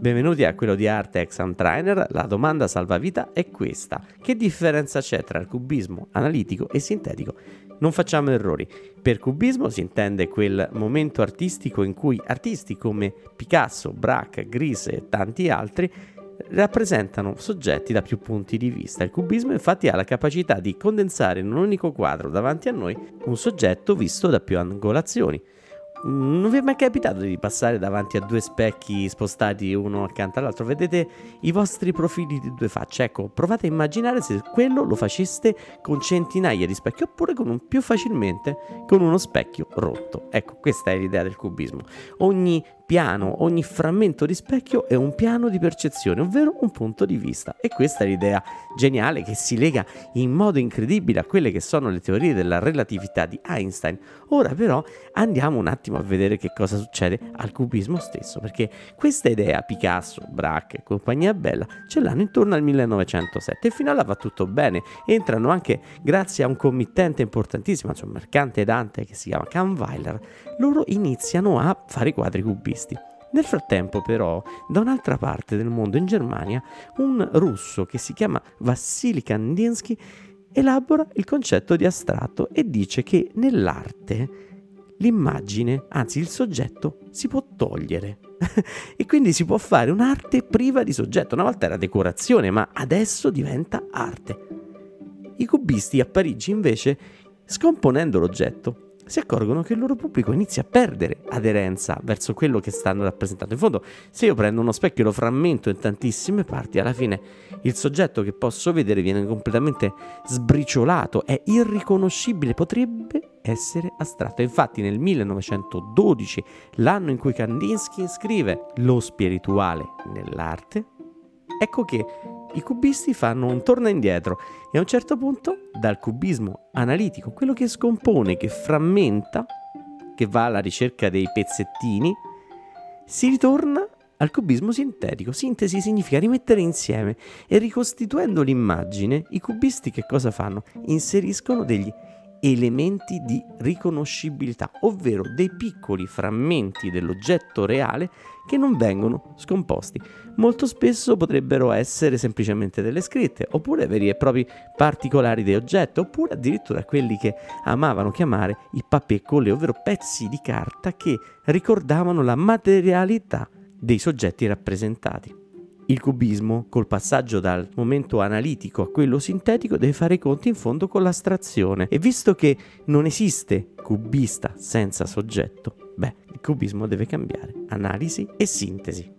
Benvenuti a quello di Art Exam Trainer. La domanda salvavita è questa: che differenza c'è tra il cubismo analitico e sintetico? Non facciamo errori. Per cubismo si intende quel momento artistico in cui artisti come Picasso, Braque, Gris e tanti altri rappresentano soggetti da più punti di vista. Il cubismo infatti ha la capacità di condensare in un unico quadro davanti a noi un soggetto visto da più angolazioni. Non vi è mai capitato di passare davanti a due specchi spostati uno accanto all'altro? Vedete i vostri profili di due facce? Ecco, provate a immaginare se quello lo faceste con centinaia di specchi oppure con un più facilmente con uno specchio rotto. Ecco, questa è l'idea del cubismo. Ogni piano, ogni frammento di specchio è un piano di percezione, ovvero un punto di vista. E questa è l'idea geniale che si lega in modo incredibile a quelle che sono le teorie della relatività di Einstein. Ora però andiamo un attimo a vedere che cosa succede al cubismo stesso, perché questa idea Picasso, Braque e compagnia bella ce l'hanno intorno al 1907 e fino a là va tutto bene. Entrano anche grazie a un committente importantissimo, cioè un mercante Dante che si chiama Kahnweiler, loro iniziano a fare quadri cubisti nazisti. Nel frattempo, però, da un'altra parte del mondo, in Germania, un russo che si chiama Vassili Kandinsky elabora il concetto di astratto e dice che nell'arte l'immagine, anzi il soggetto, si può togliere. e quindi si può fare un'arte priva di soggetto. Una volta era decorazione, ma adesso diventa arte. I cubisti a Parigi, invece, scomponendo l'oggetto, si accorgono che il loro pubblico inizia a perdere aderenza verso quello che stanno rappresentando. In fondo, se io prendo uno specchio e lo frammento in tantissime parti, alla fine il soggetto che posso vedere viene completamente sbriciolato, è irriconoscibile, potrebbe essere astratto. Infatti nel 1912, l'anno in cui Kandinsky scrive Lo spirituale nell'arte, ecco che i cubisti fanno un torno indietro e a un certo punto dal cubismo analitico, quello che scompone, che frammenta, che va alla ricerca dei pezzettini, si ritorna al cubismo sintetico. Sintesi significa rimettere insieme e ricostituendo l'immagine, i cubisti che cosa fanno? Inseriscono degli elementi di riconoscibilità, ovvero dei piccoli frammenti dell'oggetto reale che non vengono scomposti. Molto spesso potrebbero essere semplicemente delle scritte, oppure veri e propri particolari di oggetto, oppure addirittura quelli che amavano chiamare i papeccole, ovvero pezzi di carta che ricordavano la materialità dei soggetti rappresentati. Il cubismo, col passaggio dal momento analitico a quello sintetico, deve fare i conti in fondo con l'astrazione. E visto che non esiste cubista senza soggetto, beh, il cubismo deve cambiare. Analisi e sintesi.